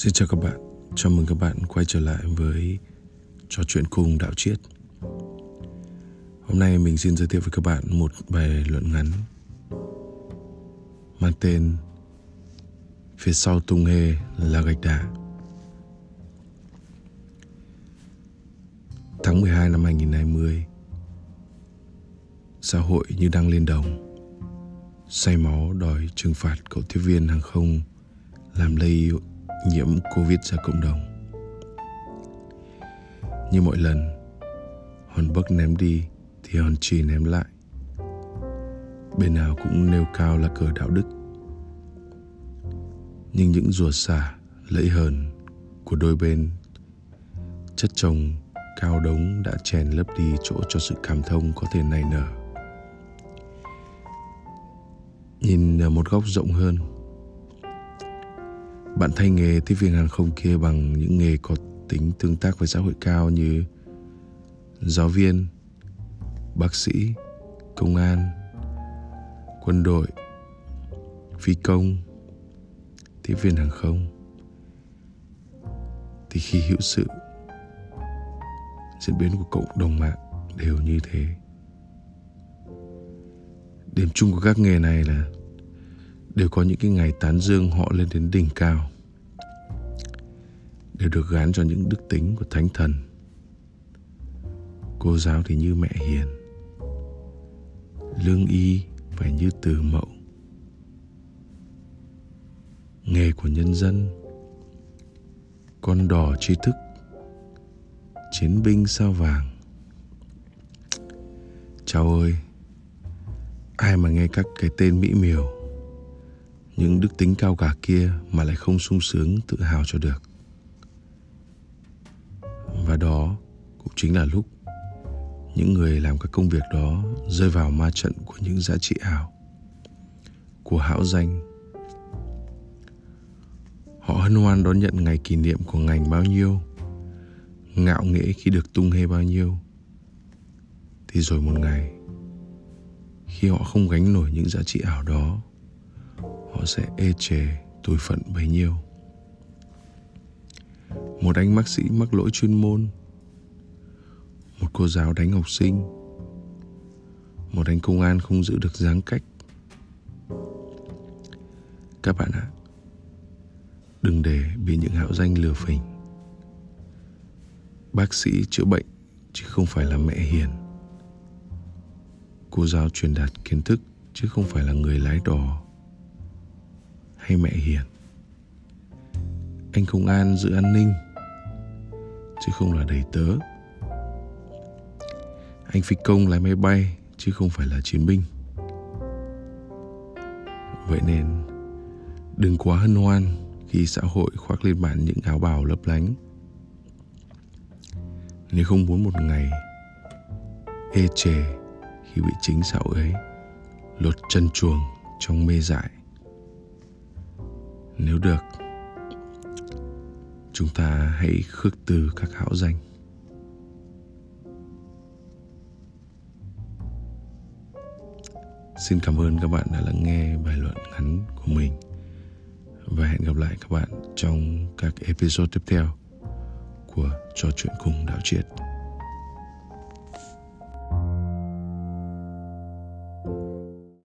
Xin chào các bạn, chào mừng các bạn quay trở lại với trò chuyện cùng đạo triết. Hôm nay mình xin giới thiệu với các bạn một bài luận ngắn mang tên Phía sau tung hê là gạch đá. Tháng 12 năm 2020 Xã hội như đang lên đồng Say máu đòi trừng phạt cậu tiếp viên hàng không Làm lây nhiễm Covid ra cộng đồng. Như mọi lần, Hòn bấc ném đi Thì hòn trì ném lại. Bên nào cũng nêu cao là cờ đạo đức. Nhưng những rùa xả, lẫy hờn Của đôi bên, Chất chồng, cao đống đã chèn lấp đi chỗ cho sự cảm thông có thể nảy nở. Nhìn ở một góc rộng hơn bạn thay nghề tiếp viên hàng không kia bằng những nghề có tính tương tác với xã hội cao như giáo viên, bác sĩ, công an, quân đội, phi công, tiếp viên hàng không. Thì khi hữu sự, diễn biến của cộng đồng mạng đều như thế. Điểm chung của các nghề này là đều có những cái ngày tán dương họ lên đến đỉnh cao đều được gán cho những đức tính của thánh thần. Cô giáo thì như mẹ hiền, lương y phải như từ mẫu. Nghề của nhân dân, con đỏ tri thức, chiến binh sao vàng. Cháu ơi, ai mà nghe các cái tên mỹ miều, những đức tính cao cả kia mà lại không sung sướng tự hào cho được? Và đó cũng chính là lúc những người làm các công việc đó rơi vào ma trận của những giá trị ảo, của hão danh. Họ hân hoan đón nhận ngày kỷ niệm của ngành bao nhiêu, ngạo nghễ khi được tung hê bao nhiêu. Thì rồi một ngày, khi họ không gánh nổi những giá trị ảo đó, họ sẽ ê chề, tủi phận bấy nhiêu một anh bác sĩ mắc lỗi chuyên môn, một cô giáo đánh học sinh, một anh công an không giữ được giãn cách. Các bạn ạ, đừng để bị những hạo danh lừa phỉnh. Bác sĩ chữa bệnh chứ không phải là mẹ hiền. Cô giáo truyền đạt kiến thức chứ không phải là người lái đò hay mẹ hiền. Anh công an giữ an ninh chứ không là đầy tớ. Anh phi công lái máy bay, chứ không phải là chiến binh. Vậy nên, đừng quá hân hoan khi xã hội khoác lên bạn những áo bào lấp lánh. Nếu không muốn một ngày ê chề khi bị chính xã hội ấy lột chân chuồng trong mê dại. Nếu được chúng ta hãy khước từ các hão danh xin cảm ơn các bạn đã lắng nghe bài luận ngắn của mình và hẹn gặp lại các bạn trong các episode tiếp theo của trò chuyện cùng đạo triệt.